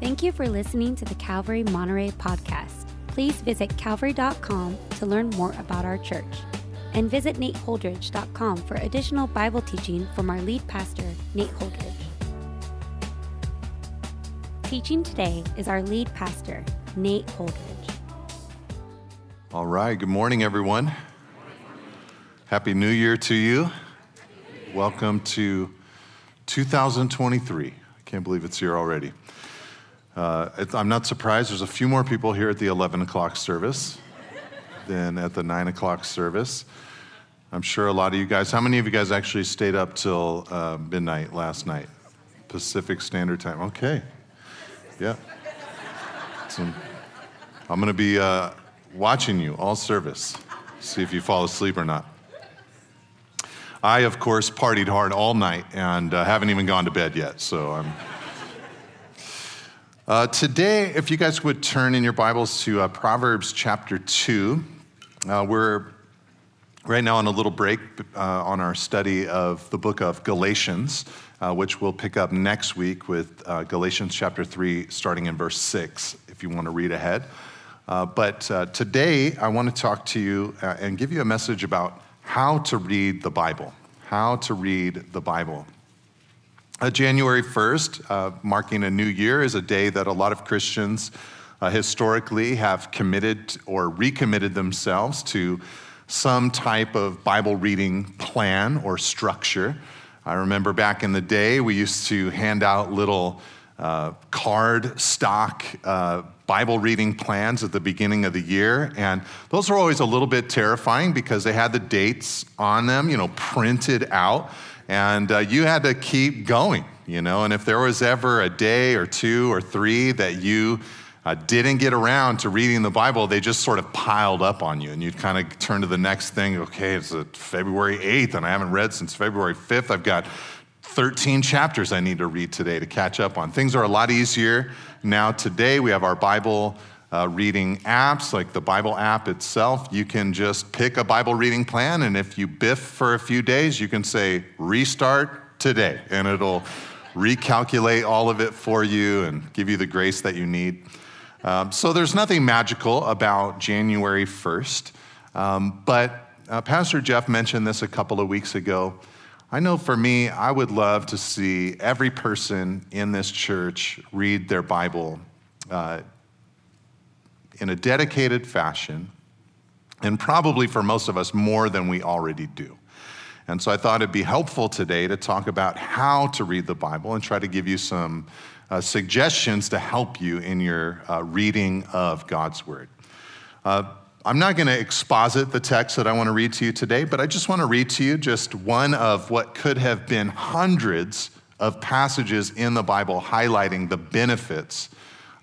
Thank you for listening to the Calvary Monterey podcast. Please visit calvary.com to learn more about our church. And visit nateholdridge.com for additional Bible teaching from our lead pastor, Nate Holdridge. Teaching today is our lead pastor, Nate Holdridge. All right, good morning, everyone. Happy New Year to you. Welcome to 2023. I can't believe it's here already. Uh, it, I'm not surprised. There's a few more people here at the 11 o'clock service than at the 9 o'clock service. I'm sure a lot of you guys, how many of you guys actually stayed up till uh, midnight last night? Pacific Standard Time. Okay. Yeah. I'm going to be uh, watching you all service, see if you fall asleep or not. I, of course, partied hard all night and uh, haven't even gone to bed yet, so I'm. Uh, today, if you guys would turn in your Bibles to uh, Proverbs chapter 2, uh, we're right now on a little break uh, on our study of the book of Galatians, uh, which we'll pick up next week with uh, Galatians chapter 3, starting in verse 6, if you want to read ahead. but today, I want to talk to you and give you a message about how to read the Bible. How to read the Bible. Uh, January 1st, uh, marking a new year, is a day that a lot of Christians uh, historically have committed or recommitted themselves to some type of Bible reading plan or structure. I remember back in the day, we used to hand out little uh, card stock uh, Bible reading plans at the beginning of the year. And those were always a little bit terrifying because they had the dates on them, you know, printed out and uh, you had to keep going, you know. And if there was ever a day or two or three that you uh, didn't get around to reading the Bible, they just sort of piled up on you. And you'd kind of turn to the next thing. Okay, it's February 8th, and I haven't read since February 5th. I've got 13 chapters I need to read today to catch up on. Things are a lot easier now today. We have our Bible uh, reading apps, like the Bible app itself, you can just pick a Bible reading plan, and if you biff for a few days, you can say restart today, and it'll recalculate all of it for you and give you the grace that you need. Um, so there's nothing magical about January 1st, um, but uh, Pastor Jeff mentioned this a couple of weeks ago. I know for me, I would love to see every person in this church read their Bible uh, in a dedicated fashion, and probably for most of us more than we already do. And so I thought it'd be helpful today to talk about how to read the Bible and try to give you some uh, suggestions to help you in your uh, reading of God's Word. Uh, I'm not going to exposit the text that I want to read to you today, but I just want to read to you just one of what could have been hundreds of passages in the Bible highlighting the benefits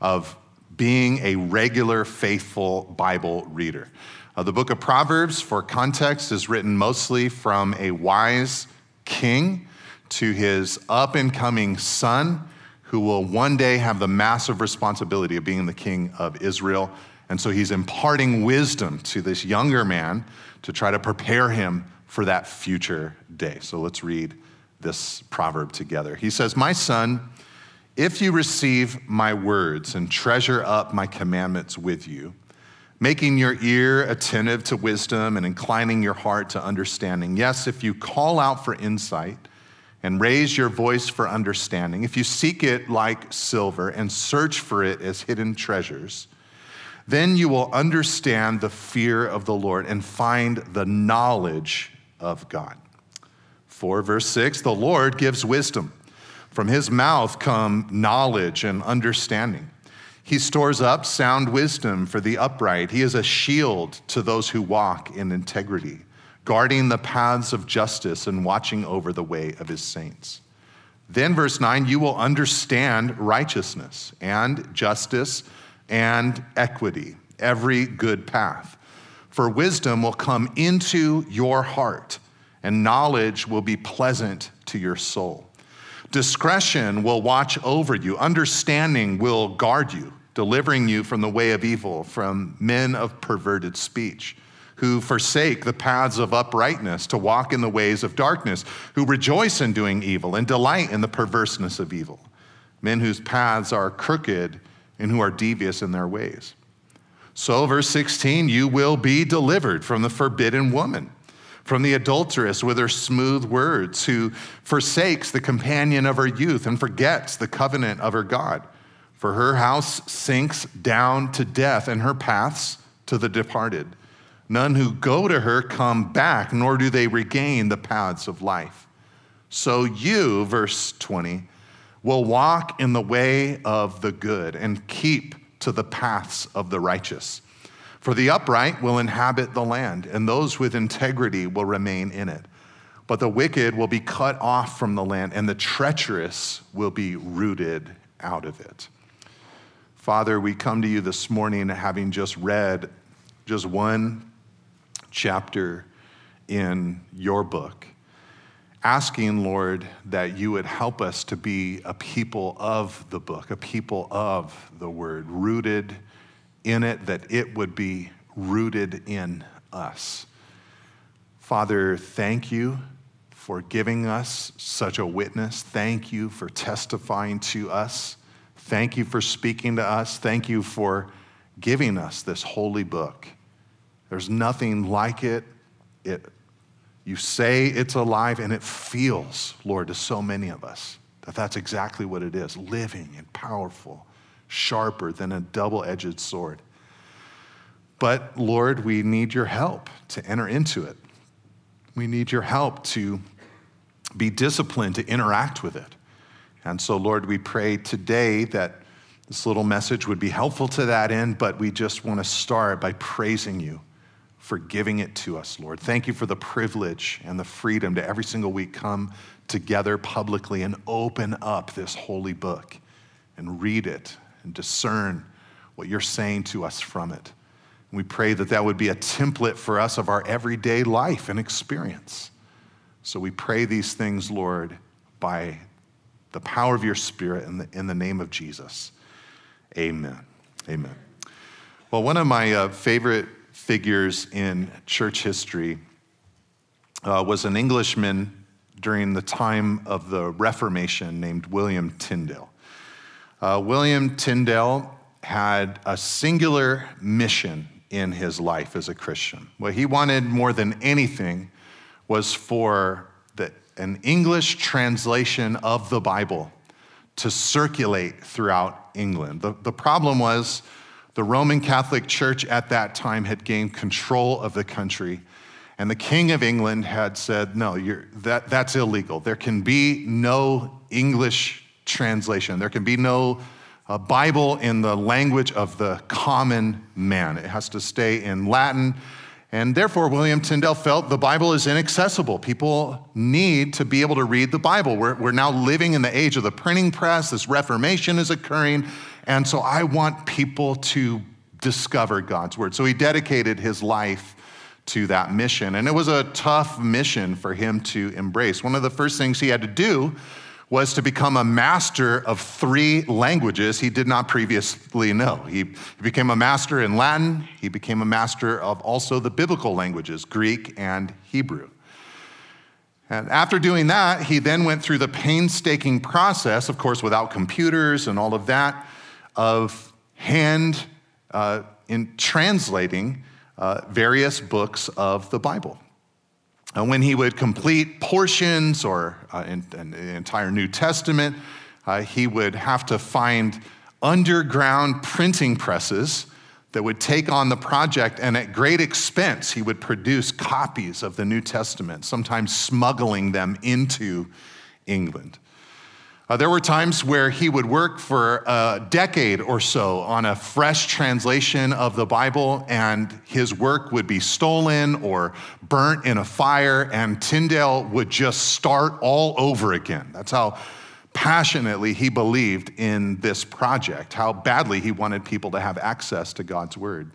of being a regular, faithful Bible reader. Uh, the book of Proverbs, for context, is written mostly from a wise king to his up and coming son, who will one day have the massive responsibility of being the king of Israel. And so he's imparting wisdom to this younger man to try to prepare him for that future day. So let's read this proverb together. He says, My son, if you receive my words and treasure up my commandments with you, making your ear attentive to wisdom and inclining your heart to understanding, yes, if you call out for insight and raise your voice for understanding, if you seek it like silver and search for it as hidden treasures, then you will understand the fear of the Lord and find the knowledge of God. 4 verse 6 The Lord gives wisdom. From his mouth come knowledge and understanding. He stores up sound wisdom for the upright. He is a shield to those who walk in integrity, guarding the paths of justice and watching over the way of his saints. Then, verse 9, you will understand righteousness and justice and equity, every good path. For wisdom will come into your heart, and knowledge will be pleasant to your soul. Discretion will watch over you, understanding will guard you, delivering you from the way of evil, from men of perverted speech, who forsake the paths of uprightness to walk in the ways of darkness, who rejoice in doing evil and delight in the perverseness of evil. men whose paths are crooked and who are devious in their ways. So, verse 16, you will be delivered from the forbidden woman, from the adulteress with her smooth words, who forsakes the companion of her youth and forgets the covenant of her God. For her house sinks down to death, and her paths to the departed. None who go to her come back, nor do they regain the paths of life. So you, verse 20, will walk in the way of the good and keep to the paths of the righteous. For the upright will inhabit the land, and those with integrity will remain in it. But the wicked will be cut off from the land, and the treacherous will be rooted out of it. Father, we come to you this morning having just read just one chapter in your book asking, Lord, that you would help us to be a people of the book, a people of the word, rooted in it, that it would be rooted in us. Father, thank you for giving us such a witness. Thank you for testifying to us. Thank you for speaking to us. Thank you for giving us this holy book. There's nothing like it. It you say it's alive, and it feels, Lord, to so many of us that that's exactly what it is living and powerful, sharper than a double edged sword. But Lord, we need your help to enter into it. We need your help to be disciplined to interact with it. And so, Lord, we pray today that this little message would be helpful to that end, but we just want to start by praising you for giving it to us, Lord. Thank you for the privilege and the freedom to every single week come together publicly and open up this holy book and read it and discern what you're saying to us from it. And we pray that that would be a template for us of our everyday life and experience. So we pray these things, Lord, by the power of your Spirit in the, in the name of Jesus. Amen. Amen. Well, one of my uh, favorite figures in church history uh, was an Englishman during the time of the Reformation named William Tyndale. Uh, William Tyndale had a singular mission in his life as a Christian. What he wanted more than anything was for the, an English translation of the Bible to circulate throughout England. The, the problem was the Roman Catholic Church at that time had gained control of the country. And the King of England had said, no, that, that's illegal. There can be no English translation. There can be no uh, Bible in the language of the common man. It has to stay in Latin. And therefore, William Tyndale felt the Bible is inaccessible. People need to be able to read the Bible. We're, we're now living in the age of the printing press. This Reformation is occurring. And so I want people to discover God's word. So he dedicated his life to that mission. And it was a tough mission for him to embrace. One of the first things he had to do was to become a master of three languages he did not previously know. He, became a master in Latin, he became a master of also the biblical languages, Greek and Hebrew. And after doing that, he then went through the painstaking process, of course, without computers and all of that, of hand uh, in translating uh, various books of the Bible. And when he would complete portions or uh, in, in the entire New Testament, uh, he would have to find underground printing presses that would take on the project, and at great expense, he would produce copies of the New Testament, sometimes smuggling them into England. Uh, there were times where he would work for a decade or so on a fresh translation of the Bible, and his work would be stolen or burnt in a fire, and Tyndale would just start all over again. That's how passionately he believed in this project, how badly he wanted people to have access to God's Word.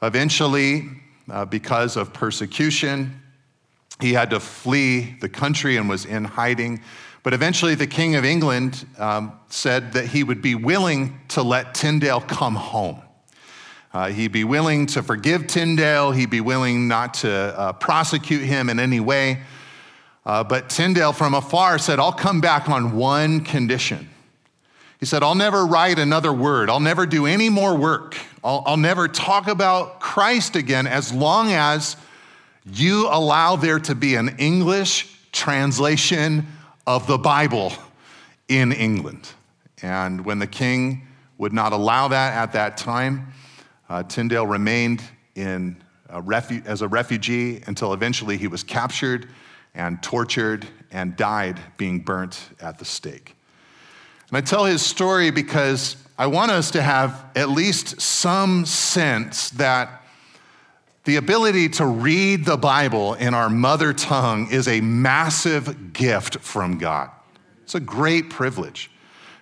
Eventually, uh, because of persecution, he had to flee the country and was in hiding. But eventually, the King of England um, said that he would be willing to let Tyndale come home. Uh, he'd be willing to forgive Tyndale, he'd be willing not to uh, prosecute him in any way. Uh, but Tyndale from afar said, I'll come back on one condition. He said, I'll never write another word. I'll never do any more work. I'll, I'll never talk about Christ again as long as you allow there to be an English translation of the Bible in England. And when the king would not allow that at that time, uh, Tyndale remained in a refu- as a refugee until eventually he was captured and tortured and died being burnt at the stake. And I tell his story because I want us to have at least some sense that the ability to read the Bible in our mother tongue is a massive gift from God. It's a great privilege.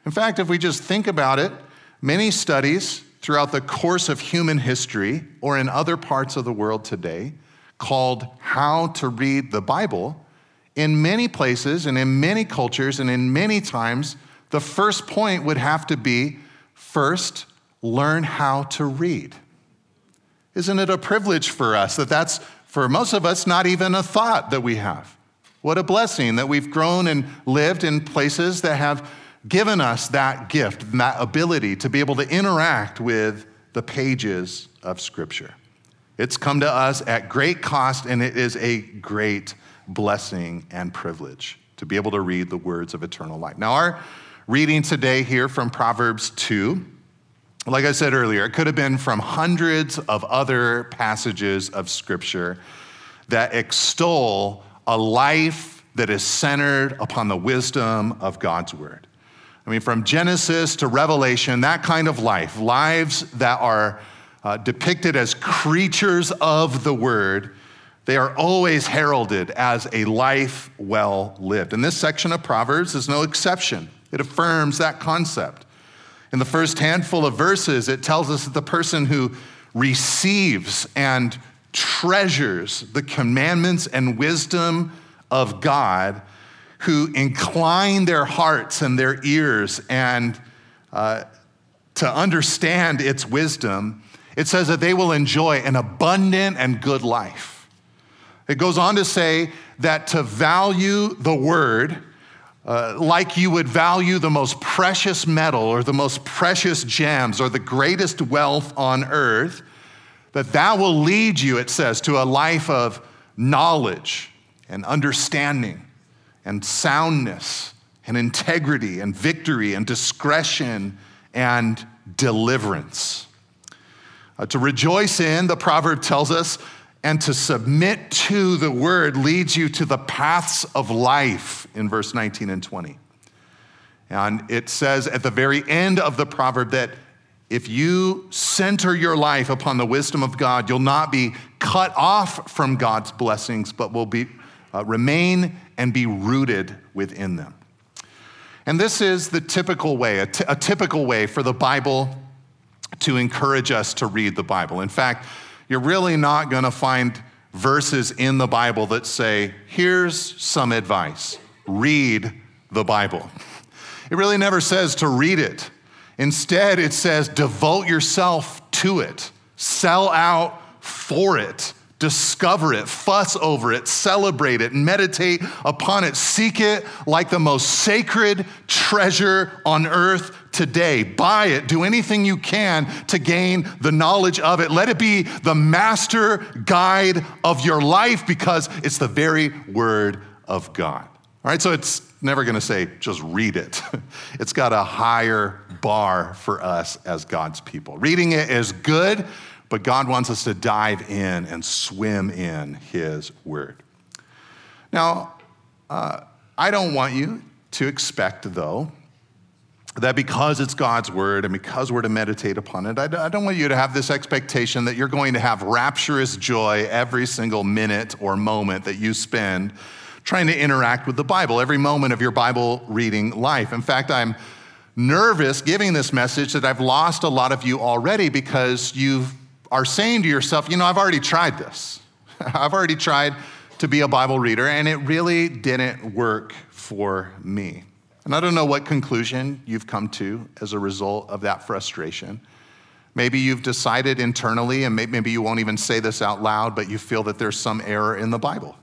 In fact, if we just think about it, many studies throughout the course of human history or in other parts of the world today called How to Read the Bible, in many places and in many cultures and in many times, the first point would have to be first, learn how to read. Isn't it a privilege for us that that's, for most of us, not even a thought that we have? What a blessing that we've grown and lived in places that have given us that gift and that ability to be able to interact with the pages of Scripture. It's come to us at great cost, and it is a great blessing and privilege to be able to read the words of eternal life. Now, our reading today here from Proverbs 2, like I said earlier, it could have been from hundreds of other passages of Scripture that extol a life that is centered upon the wisdom of God's Word. I mean, from Genesis to Revelation, that kind of life, lives that are uh, depicted as creatures of the Word, they are always heralded as a life well lived. And this section of Proverbs is no exception. It affirms that concept. In the first handful of verses, it tells us that the person who receives and treasures the commandments and wisdom of God who incline their hearts and their ears and uh, to understand its wisdom, it says that they will enjoy an abundant and good life. It goes on to say that to value the word, uh, like you would value the most precious metal or the most precious gems or the greatest wealth on earth, that that will lead you, it says, to a life of knowledge and understanding and soundness and integrity and victory and discretion and deliverance. Uh, to rejoice in, the proverb tells us, and to submit to the word leads you to the paths of life in verse 19 and 20. And it says at the very end of the proverb that if you center your life upon the wisdom of God, you'll not be cut off from God's blessings, but will be, uh, remain and be rooted within them. And this is the typical way, a, t- a typical way for the Bible to encourage us to read the Bible. In fact, you're really not going to find verses in the Bible that say, here's some advice. Read the Bible. It really never says to read it. Instead, it says devote yourself to it, sell out for it. Discover it, fuss over it, celebrate it, meditate upon it, seek it like the most sacred treasure on earth today. Buy it, do anything you can to gain the knowledge of it. Let it be the master guide of your life because it's the very word of God. All right, so it's never going to say just read it. It's got a higher bar for us as God's people. Reading it is good but God wants us to dive in and swim in His Word. Now, uh, I don't want you to expect, though, that because it's God's Word and because we're to meditate upon it, I don't want you to have this expectation that you're going to have rapturous joy every single minute or moment that you spend trying to interact with the Bible, every moment of your Bible reading life. In fact, I'm nervous giving this message that I've lost a lot of you already because you've are saying to yourself, you know, I've already tried this. I've already tried to be a Bible reader, and it really didn't work for me. And I don't know what conclusion you've come to as a result of that frustration. Maybe you've decided internally, and maybe you won't even say this out loud, but you feel that there's some error in the Bible.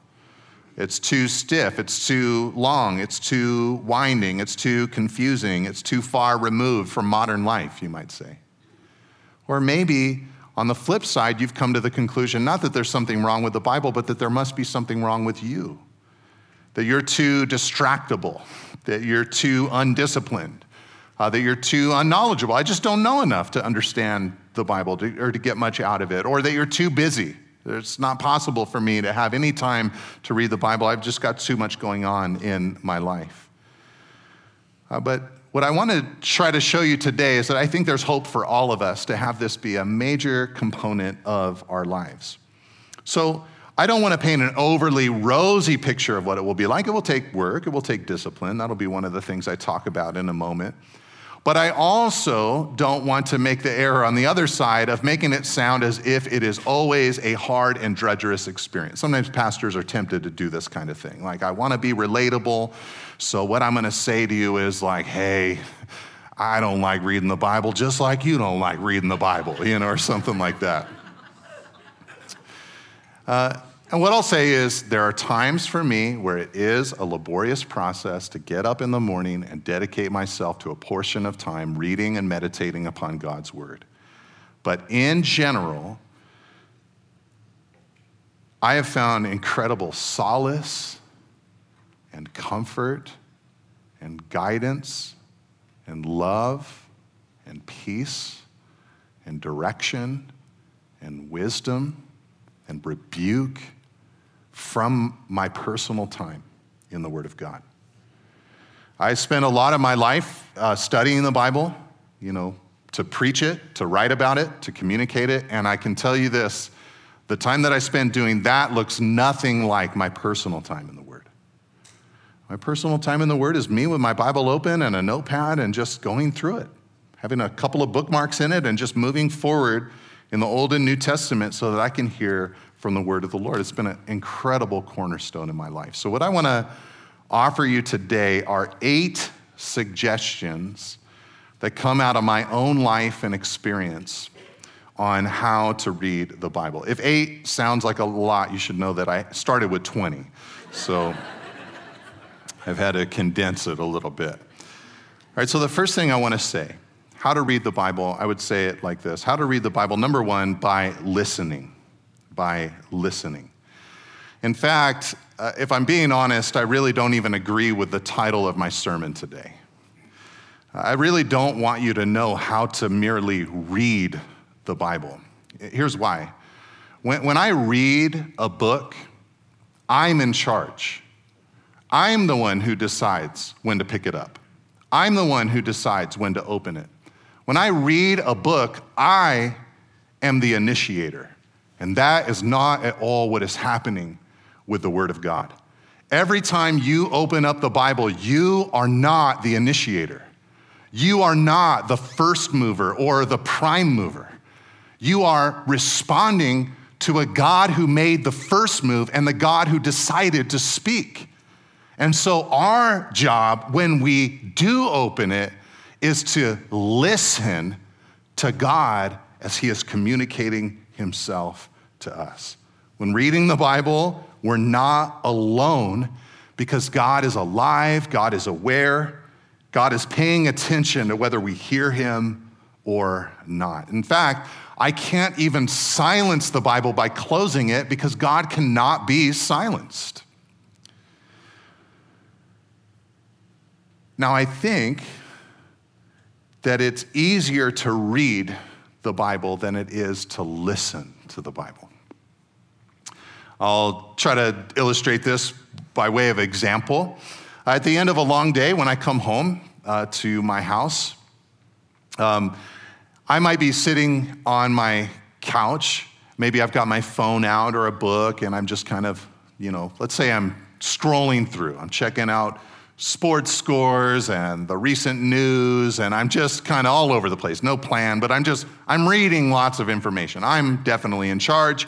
It's too stiff. It's too long. It's too winding. It's too confusing. It's too far removed from modern life, you might say. Or maybe on the flip side, you've come to the conclusion not that there's something wrong with the Bible, but that there must be something wrong with you. That you're too distractible, that you're too undisciplined, uh, that you're too unknowledgeable. I just don't know enough to understand the Bible to, or to get much out of it, or that you're too busy it's not possible for me to have any time to read the Bible. I've just got too much going on in my life. Uh, but what I want to try to show you today is that I think there's hope for all of us to have this be a major component of our lives. So, I don't want to paint an overly rosy picture of what it will be like. It will take work, it will take discipline. That'll be one of the things I talk about in a moment. But I also don't want to make the error on the other side of making it sound as if it is always a hard and drudgerous experience. Sometimes pastors are tempted to do this kind of thing. Like, I want to be relatable, so what I'm going to say to you is like, hey, I don't like reading the Bible just like you don't like reading the Bible, you know, or something like that. Uh, and what I'll say is, there are times for me where it is a laborious process to get up in the morning and dedicate myself to a portion of time reading and meditating upon God's Word. But in general, I have found incredible solace and comfort and guidance and love and peace and direction and wisdom and rebuke from my personal time in the Word of God. I spent a lot of my life uh, studying the Bible, you know, to preach it, to write about it, to communicate it, and I can tell you this the time that I spend doing that looks nothing like my personal time in the Word. My personal time in the Word is me with my Bible open and a notepad and just going through it, having a couple of bookmarks in it and just moving forward in the Old and New Testament so that I can hear from the word of the Lord. It's been an incredible cornerstone in my life. So, what I want to offer you today are eight suggestions that come out of my own life and experience on how to read the Bible. If eight sounds like a lot, you should know that I started with 20. So, I've had to condense it a little bit. All right, so the first thing I want to say how to read the Bible, I would say it like this How to read the Bible, number one, by listening by listening. In fact, uh, if I'm being honest, I really don't even agree with the title of my sermon today. I really don't want you to know how to merely read the Bible. Here's why. When, when I read a book, I'm in charge. I'm the one who decides when to pick it up. I'm the one who decides when to open it. When I read a book, I am the initiator. And that is not at all what is happening with the Word of God. Every time you open up the Bible, you are not the initiator. You are not the first mover or the prime mover. You are responding to a God who made the first move and the God who decided to speak. And so, our job when we do open it is to listen to God as He is communicating himself to us. When reading the Bible, we're not alone because God is alive, God is aware, God is paying attention to whether we hear him or not. In fact, I can't even silence the Bible by closing it because God cannot be silenced. Now, I think that it's easier to read the Bible than it is to listen to the Bible. I'll try to illustrate this by way of example. At the end of a long day, when I come home uh, to my house, um, I might be sitting on my couch. Maybe I've got my phone out or a book, and I'm just kind of, you know, let's say I'm scrolling through. I'm checking out sports scores and the recent news and i'm just kind of all over the place. No plan but i'm just i'm reading lots of information. I'm definitely in charge.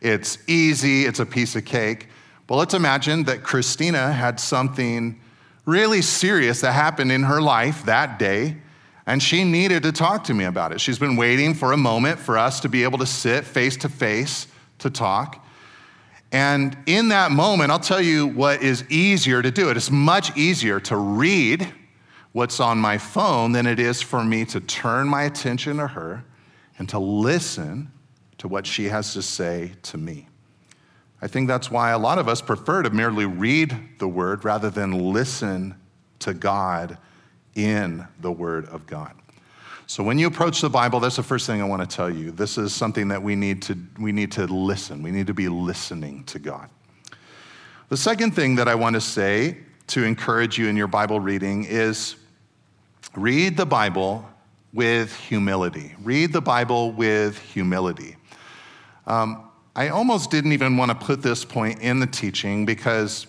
It's easy it's a piece of cake. But let's imagine that christina had something really serious that happened in her life that day and she needed to talk to me about it. She's been waiting for a moment for us to be able to sit face to face to talk And in that moment, I'll tell you what is easier to do. It is much easier to read what's on my phone than it is for me to turn my attention to her and to listen to what she has to say to me. I think that's why a lot of us prefer to merely read the word rather than listen to God in the word of God. So when you approach the Bible, that's the first thing I want to tell you. This is something that we need to we need to listen. We need to be listening to God. The second thing that I want to say to encourage you in your Bible reading is read the Bible with humility. Read the Bible with humility. Um, I almost didn't even want to put this point in the teaching because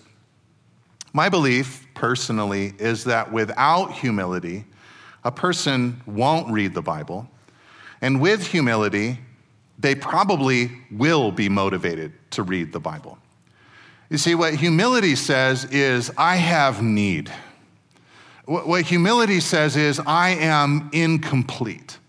my belief personally is that without humility, a person won't read the Bible. And with humility, they probably will be motivated to read the Bible. You see, what humility says is, I have need. What humility says is, I am incomplete.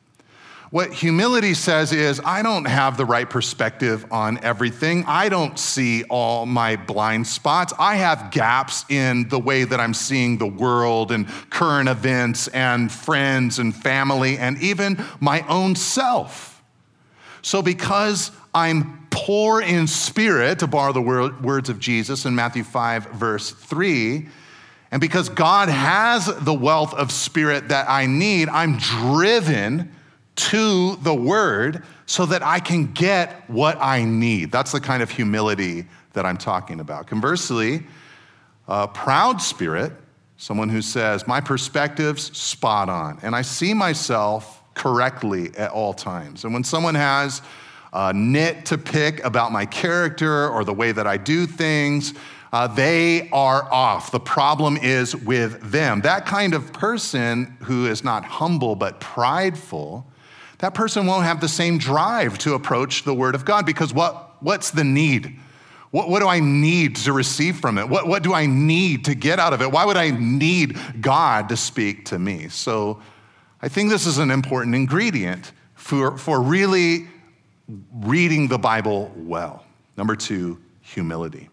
What humility says is, I don't have the right perspective on everything. I don't see all my blind spots. I have gaps in the way that I'm seeing the world and current events and friends and family and even my own self. So, because I'm poor in spirit, to borrow the words of Jesus in Matthew 5, verse 3, and because God has the wealth of spirit that I need, I'm driven to the word so that I can get what I need. That's the kind of humility that I'm talking about. Conversely, a proud spirit, someone who says, My perspective's spot on, and I see myself correctly at all times. And when someone has a nit to pick about my character or the way that I do things, uh, they are off. The problem is with them. That kind of person who is not humble but prideful that person won't have the same drive to approach the Word of God because what, what's the need? What, what do I need to receive from it? What, what do I need to get out of it? Why would I need God to speak to me? So I think this is an important ingredient for, for really reading the Bible well. Number two, humility.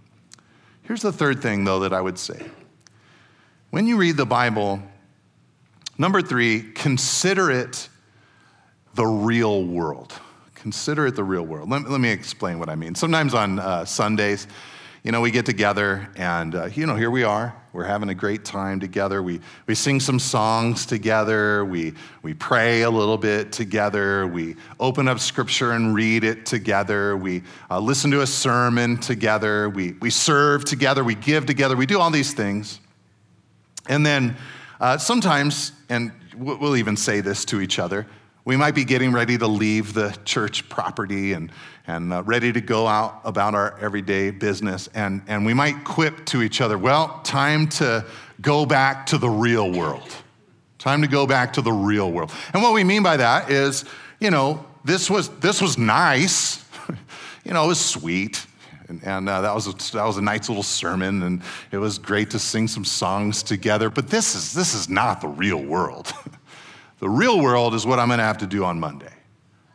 Here's the third thing, though, that I would say. When you read the Bible, number three, consider it the real world. Consider it the real world. Let, let me explain what I mean. Sometimes on uh, Sundays, you know, we get together and, uh, you know, here we are. We're having a great time together. We, we sing some songs together. We, we pray a little bit together. We open up scripture and read it together. We uh, listen to a sermon together. We, we serve together. We give together. We do all these things. And then uh, sometimes, and we'll even say this to each other, we might be getting ready to leave the church property and, and uh, ready to go out about our everyday business. And, and we might quip to each other, well, time to go back to the real world. Time to go back to the real world. And what we mean by that is, you know, this was, this was nice. you know, it was sweet. And, and uh, that, was a, that was a nice little sermon, and it was great to sing some songs together. But this is, this is not the real world. The real world is what I'm going to have to do on Monday.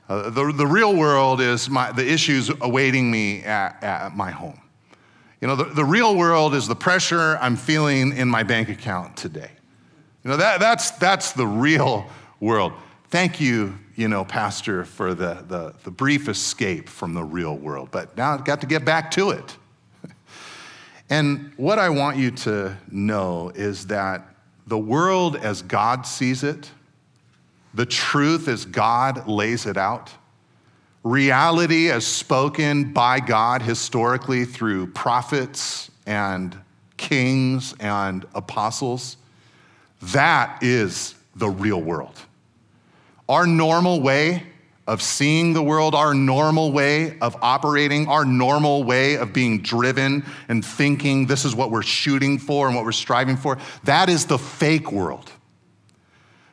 Uh, the, the real world is my, the issues awaiting me at, at my home. You know, the, the real world is the pressure I'm feeling in my bank account today. You know, that, that's, that's the real world. Thank you, you know, Pastor, for the, the, the brief escape from the real world. But now I've got to get back to it. and what I want you to know is that the world as God sees it, the truth as God lays it out, reality as spoken by God historically through prophets and kings and apostles. That is the real world. Our normal way of seeing the world, our normal way of operating, our normal way of being driven and thinking this is what we're shooting for and what we're striving for, that is the fake world.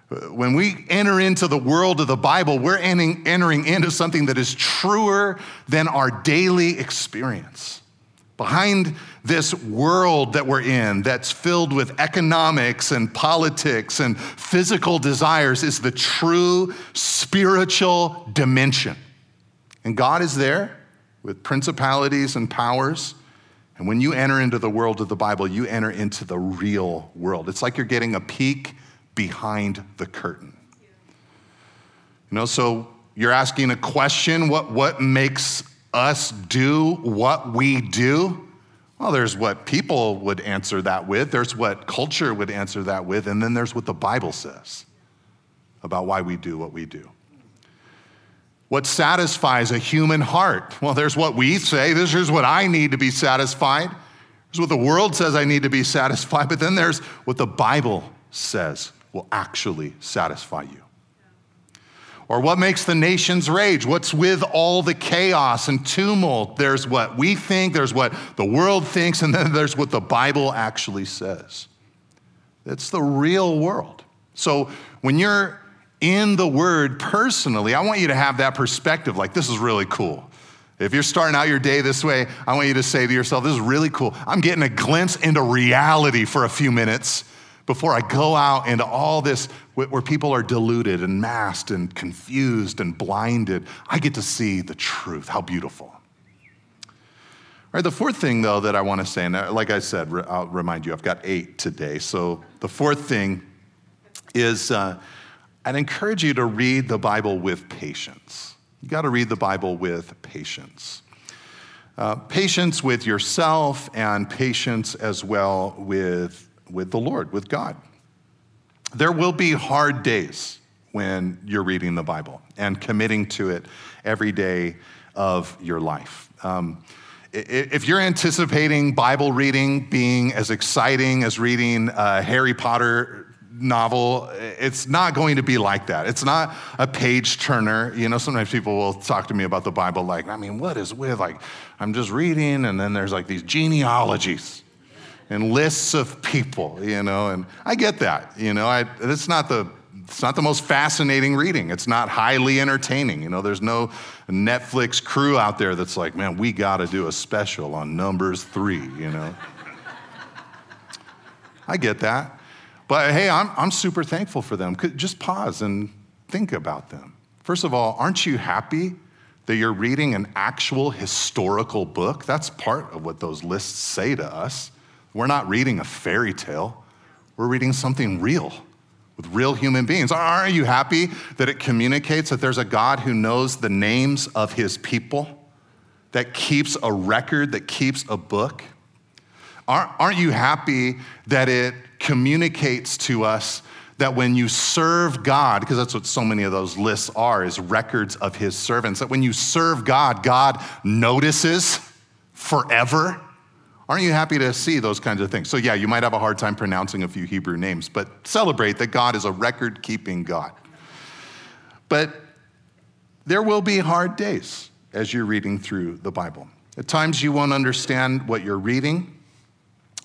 When we enter into the world of the Bible, we're entering into something that is truer than our daily experience. Behind this world that we're in, that's filled with economics and politics and physical desires, is the true spiritual dimension. And God is there, with principalities and powers. And when you enter into the world of the Bible, you enter into the real world. It's like you're getting a peek behind the curtain. You know, so you're asking a question what, what makes us do what we do? Well, there's what people would answer that with, there's what culture would answer that with, and then there's what the Bible says about why we do what we do. What satisfies a human heart? Well, there's what we say. This is what I need to be satisfied. There's what the world says I need to be satisfied, but then there's what the Bible says will actually satisfy you. Or what makes the nations rage? What's with all the chaos and tumult? There's what we think, there's what the world thinks, and then there's what the Bible actually says. It's the real world. So when you're in the Word personally, I want you to have that perspective like, this is really cool. If you're starting out your day this way, I want you to say to yourself, this is really cool. I'm getting a glimpse into reality for a few minutes before I go out into all this where people are deluded and masked and confused and blinded. I get to see the truth. How beautiful. All right, the fourth thing, though, that I want to say, and uh, like I said, I'll remind you, I've got eight today. So the fourth thing is uh, I'd encourage you to read the Bible with patience. You got to read the Bible with patience. Uh, patience with yourself and patience as well with, with the Lord, with God. There will be hard days when you're reading the Bible and committing to it every day of your life. Um, if you're anticipating Bible reading being as exciting as reading uh, Harry Potter novel, it's not going to be like that. It's not a page turner. You know, sometimes people will talk to me about the Bible like, I mean, what is with like, I'm just reading, and then there's like these genealogies and lists of people, you know, and I get that, you know, I, it's not the it's not the most fascinating reading. It's not highly entertaining. You know, there's no Netflix crew out there that's like, man, we got to do a special on Numbers 3, you know. I get that. But hey, I'm, I'm super thankful for them. Just pause and think about them. First of all, aren't you happy that you're reading an actual historical book? That's part of what those lists say to us. We're not reading a fairy tale, we're reading something real with real human beings. Aren't you happy that it communicates that there's a God who knows the names of his people, that keeps a record, that keeps a book? Aren't you happy that it communicates to us that when you serve God, because that's what so many of those lists are, is records of his servants, that when you serve God, God notices forever. Aren't you happy to see those kinds of things? So, yeah, you might have a hard time pronouncing a few Hebrew names, but celebrate that God is a record keeping God. But there will be hard days as you're reading through the Bible. At times you won't understand what you're reading.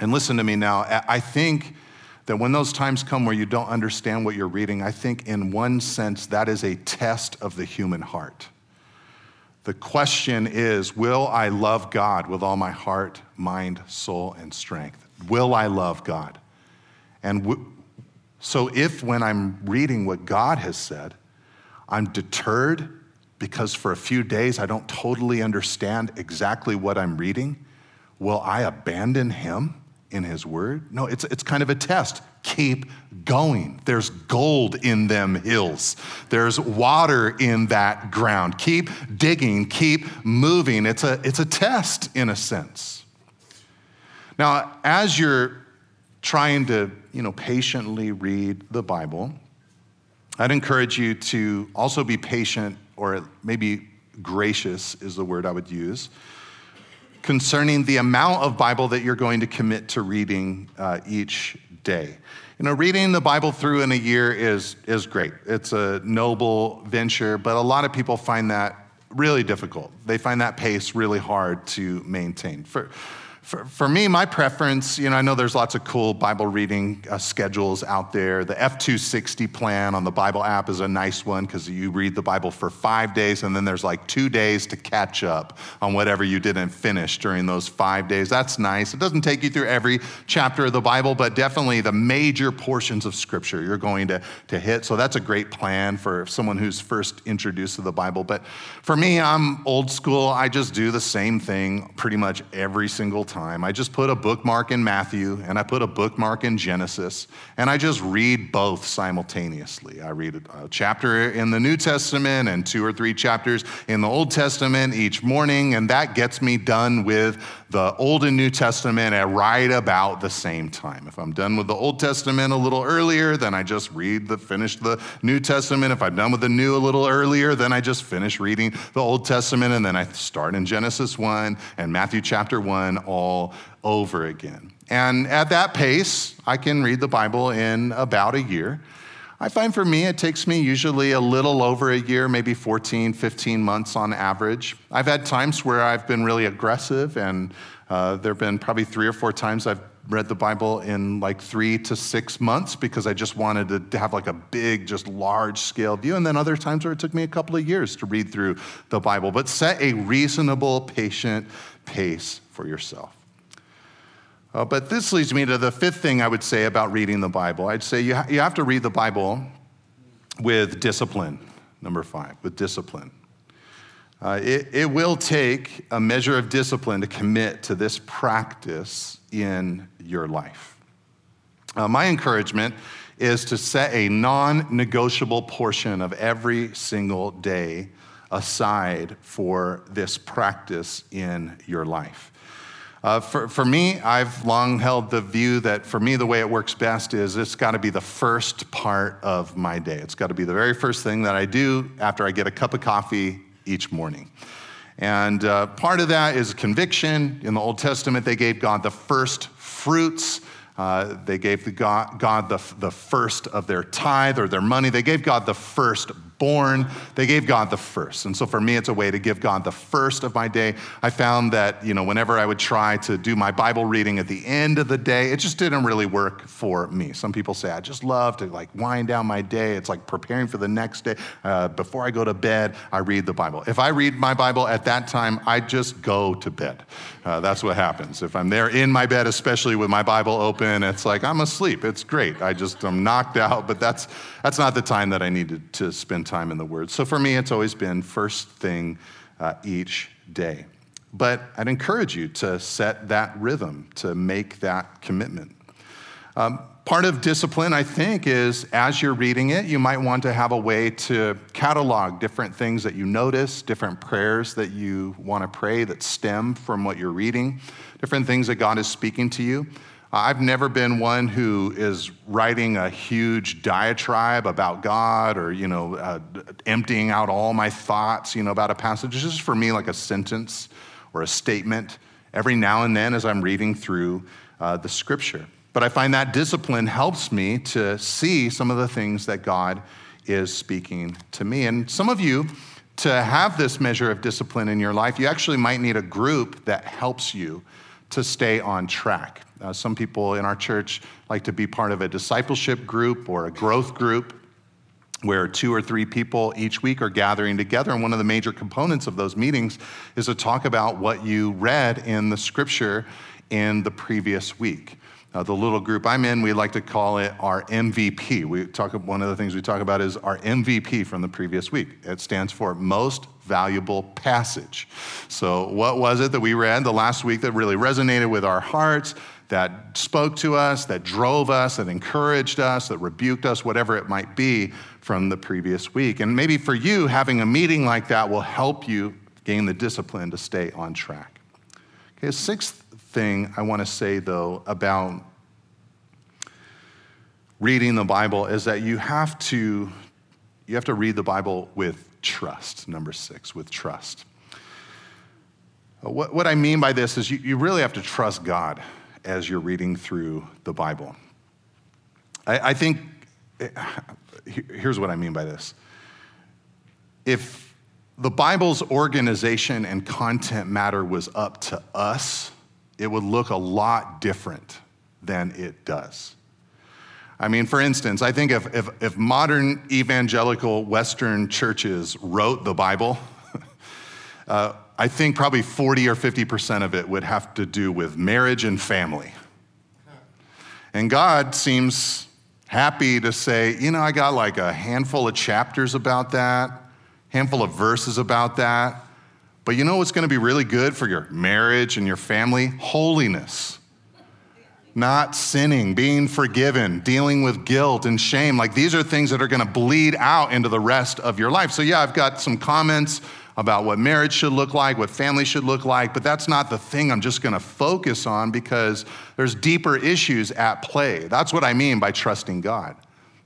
And listen to me now, I think that when those times come where you don't understand what you're reading, I think in one sense that is a test of the human heart. The question is Will I love God with all my heart, mind, soul, and strength? Will I love God? And w- so, if when I'm reading what God has said, I'm deterred because for a few days I don't totally understand exactly what I'm reading, will I abandon Him? in his word? No, it's, it's kind of a test. Keep going. There's gold in them hills, there's water in that ground. Keep digging, keep moving. It's a, it's a test in a sense. Now, as you're trying to you know, patiently read the Bible, I'd encourage you to also be patient, or maybe gracious is the word I would use concerning the amount of Bible that you're going to commit to reading uh, each day. You know, reading the Bible through in a year is, is great. It's a noble venture, but a lot of people find that really difficult. They find that pace really hard to maintain. For, for, for me, my preference, you know, I know there's lots of cool Bible reading uh, schedules out there. The F260 plan on the Bible app is a nice one because you read the Bible for five days and then there's like two days to catch up on whatever you didn't finish during those five days. That's nice. It doesn't take you through every chapter of the Bible, but definitely the major portions of Scripture you're going to, to hit. So that's a great plan for someone who's first introduced to the Bible. But for me, I'm old school. I just do the same thing pretty much every single time time. I just put a bookmark in Matthew and I put a bookmark in Genesis, and I just read both simultaneously. I read a chapter in the New Testament and two or three chapters in the Old Testament each morning, and that gets me done with the Old and New Testament at right about the same time. If I'm done with the Old Testament a little earlier, then I just read the finish the New Testament. If I'm done with the New a little earlier, then I just finish reading the Old Testament, and then I start in Genesis 1 and Matthew chapter 1 all over again. And at that pace, I can read the Bible in about a year. I find for me, it takes me usually a little over a year, maybe 14, 15 months on average. I've had times where I've been really aggressive, and uh, there have been probably three or four times I've read the Bible in like three to six months because I just wanted to have like a big, just large scale view. And then other times where it took me a couple of years to read through the Bible. But set a reasonable, patient pace for yourself. Uh, but this leads me to the fifth thing I would say about reading the Bible. I'd say you, ha- you have to read the Bible with discipline, number five, with discipline. Uh, it, it will take a measure of discipline to commit to this practice in your life. Uh, my encouragement is to set a non negotiable portion of every single day aside for this practice in your life. Uh, for, for me, I've long held the view that for me, the way it works best is it's got to be the first part of my day. It's got to be the very first thing that I do after I get a cup of coffee each morning. And uh, part of that is conviction. In the Old Testament, they gave God the first fruits. Uh, they gave the God, God the, the first of their tithe or their money. They gave God the first born, they gave God the first. And so for me, it's a way to give God the first of my day. I found that, you know, whenever I would try to do my Bible reading at the end of the day, it just didn't really work for me. Some people say, I just love to like wind down my day. It's like preparing for the next day. Uh, before I go to bed, I read the Bible. If I read my Bible at that time, I just go to bed. Uh, that's what happens. If I'm there in my bed, especially with my Bible open, it's like I'm asleep. It's great. I just, I'm knocked out, but that's, that's not the time that I needed to spend time in the Word. So for me, it's always been first thing uh, each day. But I'd encourage you to set that rhythm, to make that commitment. Um, part of discipline, I think, is as you're reading it, you might want to have a way to catalog different things that you notice, different prayers that you want to pray that stem from what you're reading, different things that God is speaking to you. I've never been one who is writing a huge diatribe about God or, you know, uh, emptying out all my thoughts, you know, about a passage. It's just for me like a sentence or a statement every now and then as I'm reading through uh, the scripture. But I find that discipline helps me to see some of the things that God is speaking to me. And some of you, to have this measure of discipline in your life, you actually might need a group that helps you to stay on track. Uh, some people in our church like to be part of a discipleship group or a growth group where two or three people each week are gathering together. And one of the major components of those meetings is to talk about what you read in the scripture in the previous week. Uh, the little group I'm in, we like to call it our MVP. We talk, one of the things we talk about is our MVP from the previous week. It stands for most valuable passage. So, what was it that we read the last week that really resonated with our hearts? That spoke to us, that drove us, that encouraged us, that rebuked us, whatever it might be from the previous week. And maybe for you, having a meeting like that will help you gain the discipline to stay on track. Okay, sixth thing I want to say though about reading the Bible is that you have to you have to read the Bible with trust. Number six, with trust. What, what I mean by this is you, you really have to trust God as you're reading through the Bible. I, I think, here's what I mean by this. If the Bible's organization and content matter was up to us, it would look a lot different than it does. I mean, for instance, I think if, if, if modern evangelical Western churches wrote the Bible, uh, I think probably 40 or 50% of it would have to do with marriage and family. And God seems happy to say, you know, I got like a handful of chapters about that, handful of verses about that. But you know what's going to be really good for your marriage and your family? Holiness not sinning, being forgiven, dealing with guilt and shame. Like these are things that are going to bleed out into the rest of your life. So, yeah, I've got some comments about what marriage should look like, what family should look like, but that's not the thing I'm just going to focus on because there's deeper issues at play. That's what I mean by trusting God.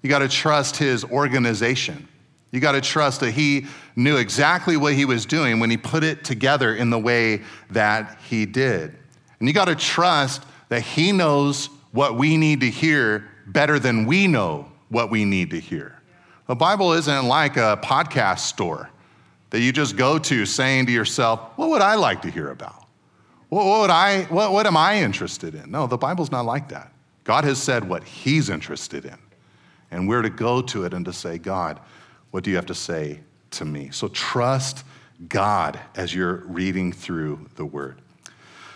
You got to trust His organization. You got to trust that He knew exactly what He was doing when He put it together in the way that He did. And you got to trust that He knows what we need to hear better than we know what we need to hear. The Bible isn't like a podcast store that you just go to saying to yourself, What would I like to hear about? What, would I, what, what am I interested in? No, the Bible's not like that. God has said what He's interested in. And we're to go to it and to say, God, what do you have to say to me? So trust God as you're reading through the Word.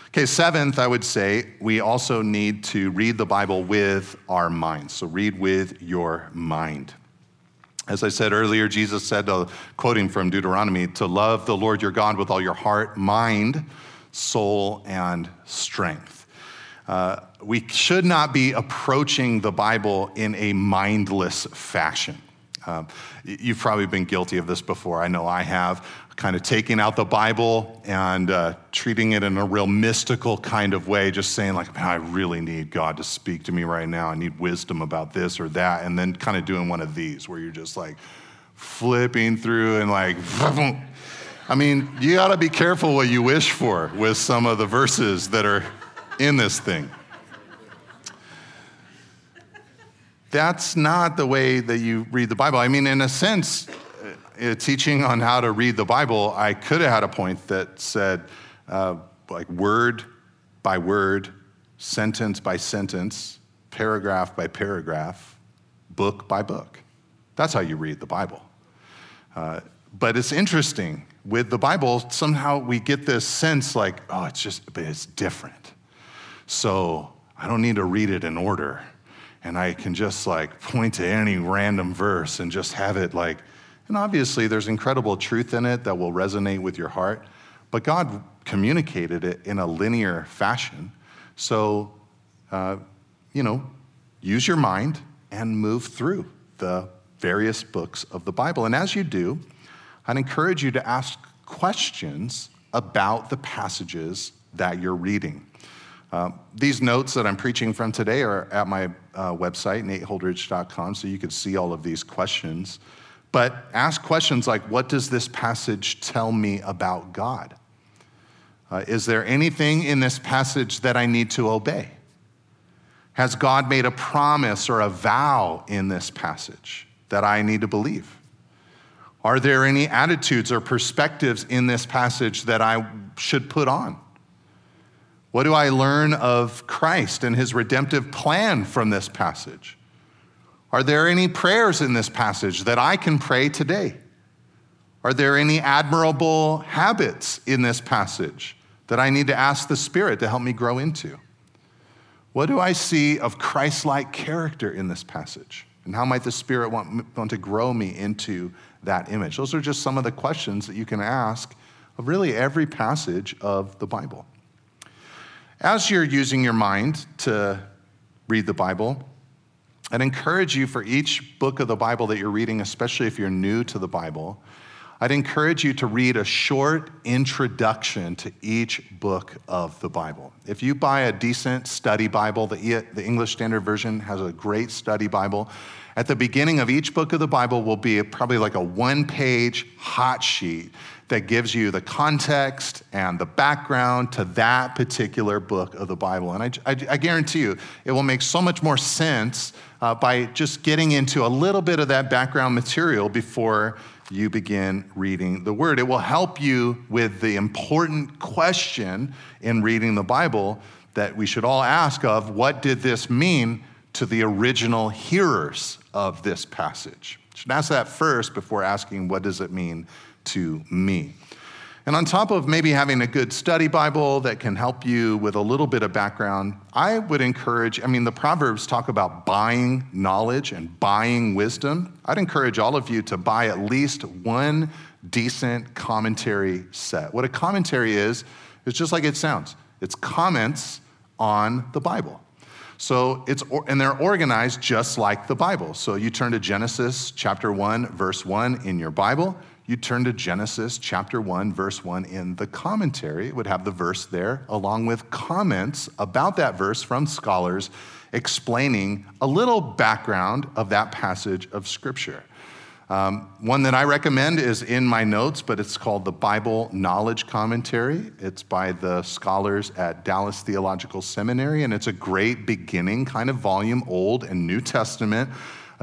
Okay, seventh, I would say we also need to read the Bible with our minds. So read with your mind. As I said earlier, Jesus said, uh, quoting from Deuteronomy, to love the Lord your God with all your heart, mind, soul, and strength. Uh, we should not be approaching the Bible in a mindless fashion. Uh, you've probably been guilty of this before. I know I have kind of taking out the Bible and uh, treating it in a real mystical kind of way, just saying, like, man, I really need God to speak to me right now. I need wisdom about this or that. And then kind of doing one of these where you're just like flipping through and like, I mean, you got to be careful what you wish for with some of the verses that are in this thing. That's not the way that you read the Bible. I mean, in a sense, uh, teaching on how to read the Bible, I could have had a point that said, uh, like word by word, sentence by sentence, paragraph by paragraph, book by book. That's how you read the Bible. Uh, but it's interesting with the Bible, somehow we get this sense like, oh, it's just, but it's different. So I don't need to read it in order. And I can just like point to any random verse and just have it like and obviously, there's incredible truth in it that will resonate with your heart, but God communicated it in a linear fashion. So, uh, you know, use your mind and move through the various books of the Bible. And as you do, I'd encourage you to ask questions about the passages that you're reading. Uh, these notes that I'm preaching from today are at my uh, website, nateholdridge.com, so you can see all of these questions. But ask questions like what does this passage tell me about God? Uh, is there anything in this passage that I need to obey? Has God made a promise or a vow in this passage that I need to believe? Are there any attitudes or perspectives in this passage that I should put on? What do I learn of Christ and his redemptive plan from this passage? Are there any prayers in this passage that I can pray today? Are there any admirable habits in this passage that I need to ask the Spirit to help me grow into? What do I see of Christ like character in this passage? And how might the Spirit want, want to grow me into that image? Those are just some of the questions that you can ask of really every passage of the Bible. As you're using your mind to read the Bible, I'd encourage you for each book of the Bible that you're reading, especially if you're new to the Bible, I'd encourage you to read a short introduction to each book of the Bible. If you buy a decent study Bible, the, the English Standard Version has a great study Bible. At the beginning of each book of the Bible will be probably like a one page hot sheet that gives you the context and the background to that particular book of the Bible. And I, I, I guarantee you, it will make so much more sense uh, by just getting into a little bit of that background material before you begin reading the Word. It will help you with the important question in reading the Bible that we should all ask of what did this mean to the original hearers of this passage? Should ask that first before asking what does it mean to me? And on top of maybe having a good study Bible that can help you with a little bit of background, I would encourage, I mean, the Proverbs talk about buying knowledge and buying wisdom. I'd encourage all of you to buy at least one decent commentary set. What a commentary is, is just like it sounds it's comments on the Bible. So it's, and they're organized just like the Bible. So you turn to Genesis chapter 1, verse 1 in your Bible you turn to Genesis chapter 1, verse 1 in the commentary. It would have the verse there, along with comments about that verse from scholars explaining a little background of that passage of Scripture. Um, one that I recommend is in my notes, but it's called the Bible Knowledge Commentary. It's by the scholars at Dallas Theological Seminary, and it's a great beginning kind of volume, Old and New Testament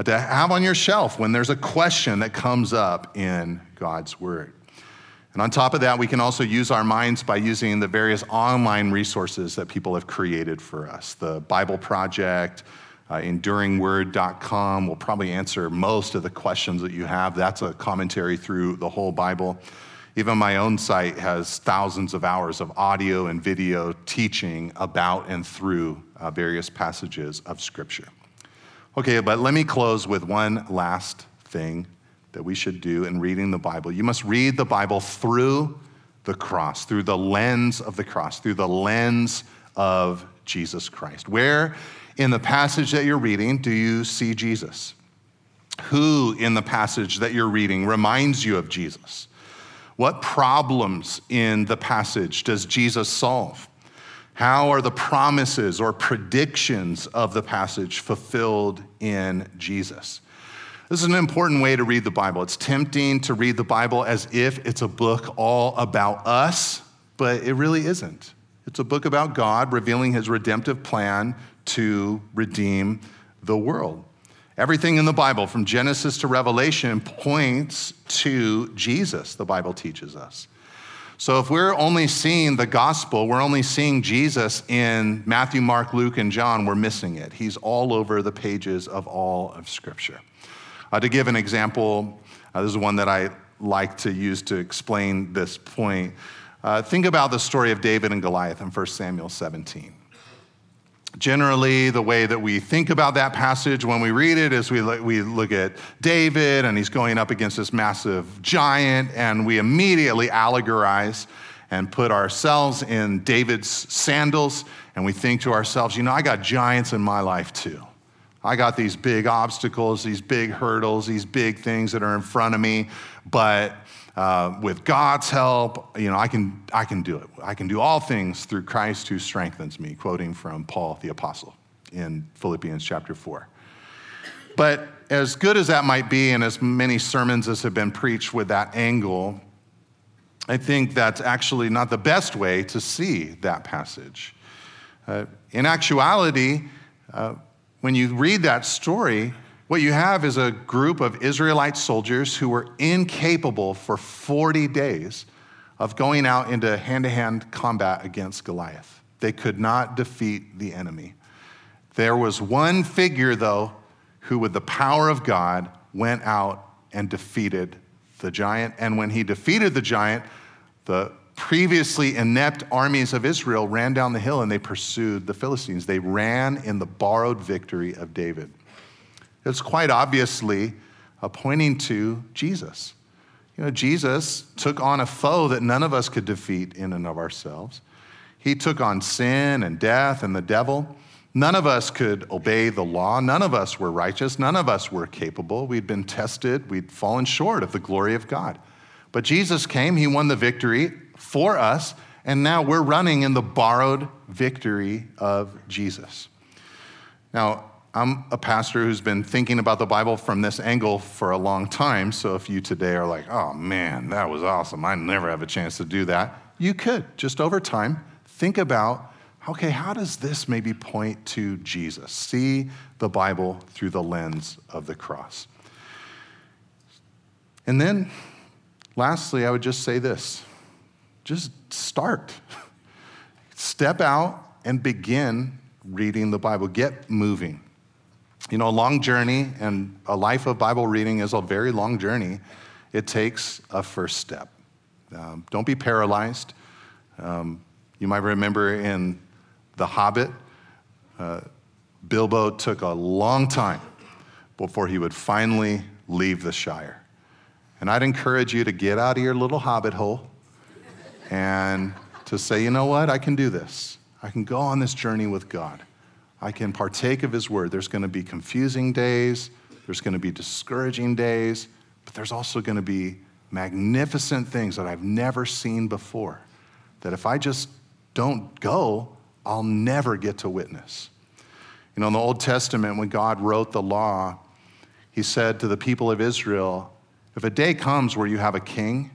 to have on your shelf when there's a question that comes up in God's Word. And on top of that, we can also use our minds by using the various online resources that people have created for us. The Bible Project, uh, enduringword.com will probably answer most of the questions that you have. That's a commentary through the whole Bible. Even my own site has thousands of hours of audio and video teaching about and through uh, various passages of Scripture. Okay, but let me close with one last thing that we should do in reading the Bible. You must read the Bible through the cross, through the lens of the cross, through the lens of Jesus Christ. Where in the passage that you're reading do you see Jesus? Who in the passage that you're reading reminds you of Jesus? What problems in the passage does Jesus solve? How are the promises or predictions of the passage fulfilled in Jesus? This is an important way to read the Bible. It's tempting to read the Bible as if it's a book all about us, but it really isn't. It's a book about God revealing his redemptive plan to redeem the world. Everything in the Bible, from Genesis to Revelation, points to Jesus, the Bible teaches us. So if we're only seeing the gospel, we're only seeing Jesus in Matthew, Mark, Luke, and John, we're missing it. He's all over the pages of all of Scripture. Uh, to give an example, uh, this is one that I like to use to explain this point. Uh, think about the story of David and Goliath in 1 Samuel 17. Generally, the way that we think about that passage when we read it is we look, we look at David and he's going up against this massive giant, and we immediately allegorize and put ourselves in David's sandals, and we think to ourselves, you know, I got giants in my life too. I got these big obstacles, these big hurdles, these big things that are in front of me, but uh, with God's help, you know, I can, I can do it. I can do all things through Christ who strengthens me, quoting from Paul the Apostle in Philippians chapter 4. But as good as that might be, and as many sermons as have been preached with that angle, I think that's actually not the best way to see that passage. Uh, in actuality, uh, when you read that story, what you have is a group of Israelite soldiers who were incapable for 40 days of going out into hand to hand combat against Goliath. They could not defeat the enemy. There was one figure, though, who, with the power of God, went out and defeated the giant. And when he defeated the giant, the previously inept armies of Israel ran down the hill and they pursued the Philistines. They ran in the borrowed victory of David. It's quite obviously pointing to Jesus. You know, Jesus took on a foe that none of us could defeat in and of ourselves. He took on sin and death and the devil. None of us could obey the law. None of us were righteous. None of us were capable. We'd been tested. We'd fallen short of the glory of God. But Jesus came, He won the victory for us, and now we're running in the borrowed victory of Jesus. Now, I'm a pastor who's been thinking about the Bible from this angle for a long time. So if you today are like, oh man, that was awesome, I never have a chance to do that, you could just over time think about, okay, how does this maybe point to Jesus? See the Bible through the lens of the cross. And then, lastly, I would just say this just start. Step out and begin reading the Bible. Get moving. You know, a long journey and a life of Bible reading is a very long journey. It takes a first step. Um, don't be paralyzed. Um, you might remember in The Hobbit, uh, Bilbo took a long time before he would finally leave the Shire. And I'd encourage you to get out of your little hobbit hole and to say, you know what, I can do this. I can go on this journey with God. I can partake of His Word. There's going to be confusing days, there's going to be discouraging days, but there's also going to be magnificent things that I've never seen before. That if I just don't go, I'll never get to witness. You know, in the Old Testament, when God wrote the law, He said to the people of Israel, If a day comes where you have a king,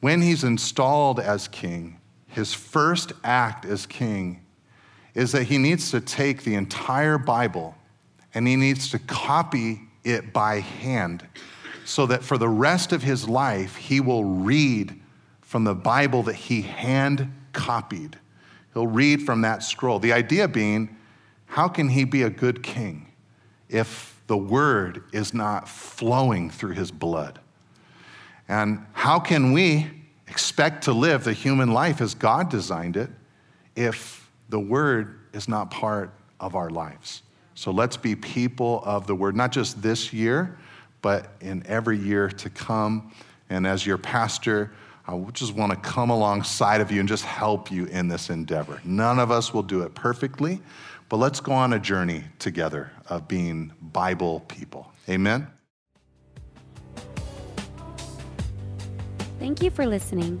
when he's installed as king, his first act as king is that he needs to take the entire Bible and he needs to copy it by hand so that for the rest of his life, he will read from the Bible that he hand copied. He'll read from that scroll. The idea being, how can he be a good king if the word is not flowing through his blood? And how can we expect to live the human life as God designed it if the word is not part of our lives? So let's be people of the word, not just this year, but in every year to come. And as your pastor, I just want to come alongside of you and just help you in this endeavor. None of us will do it perfectly, but let's go on a journey together of being Bible people. Amen. Thank you for listening.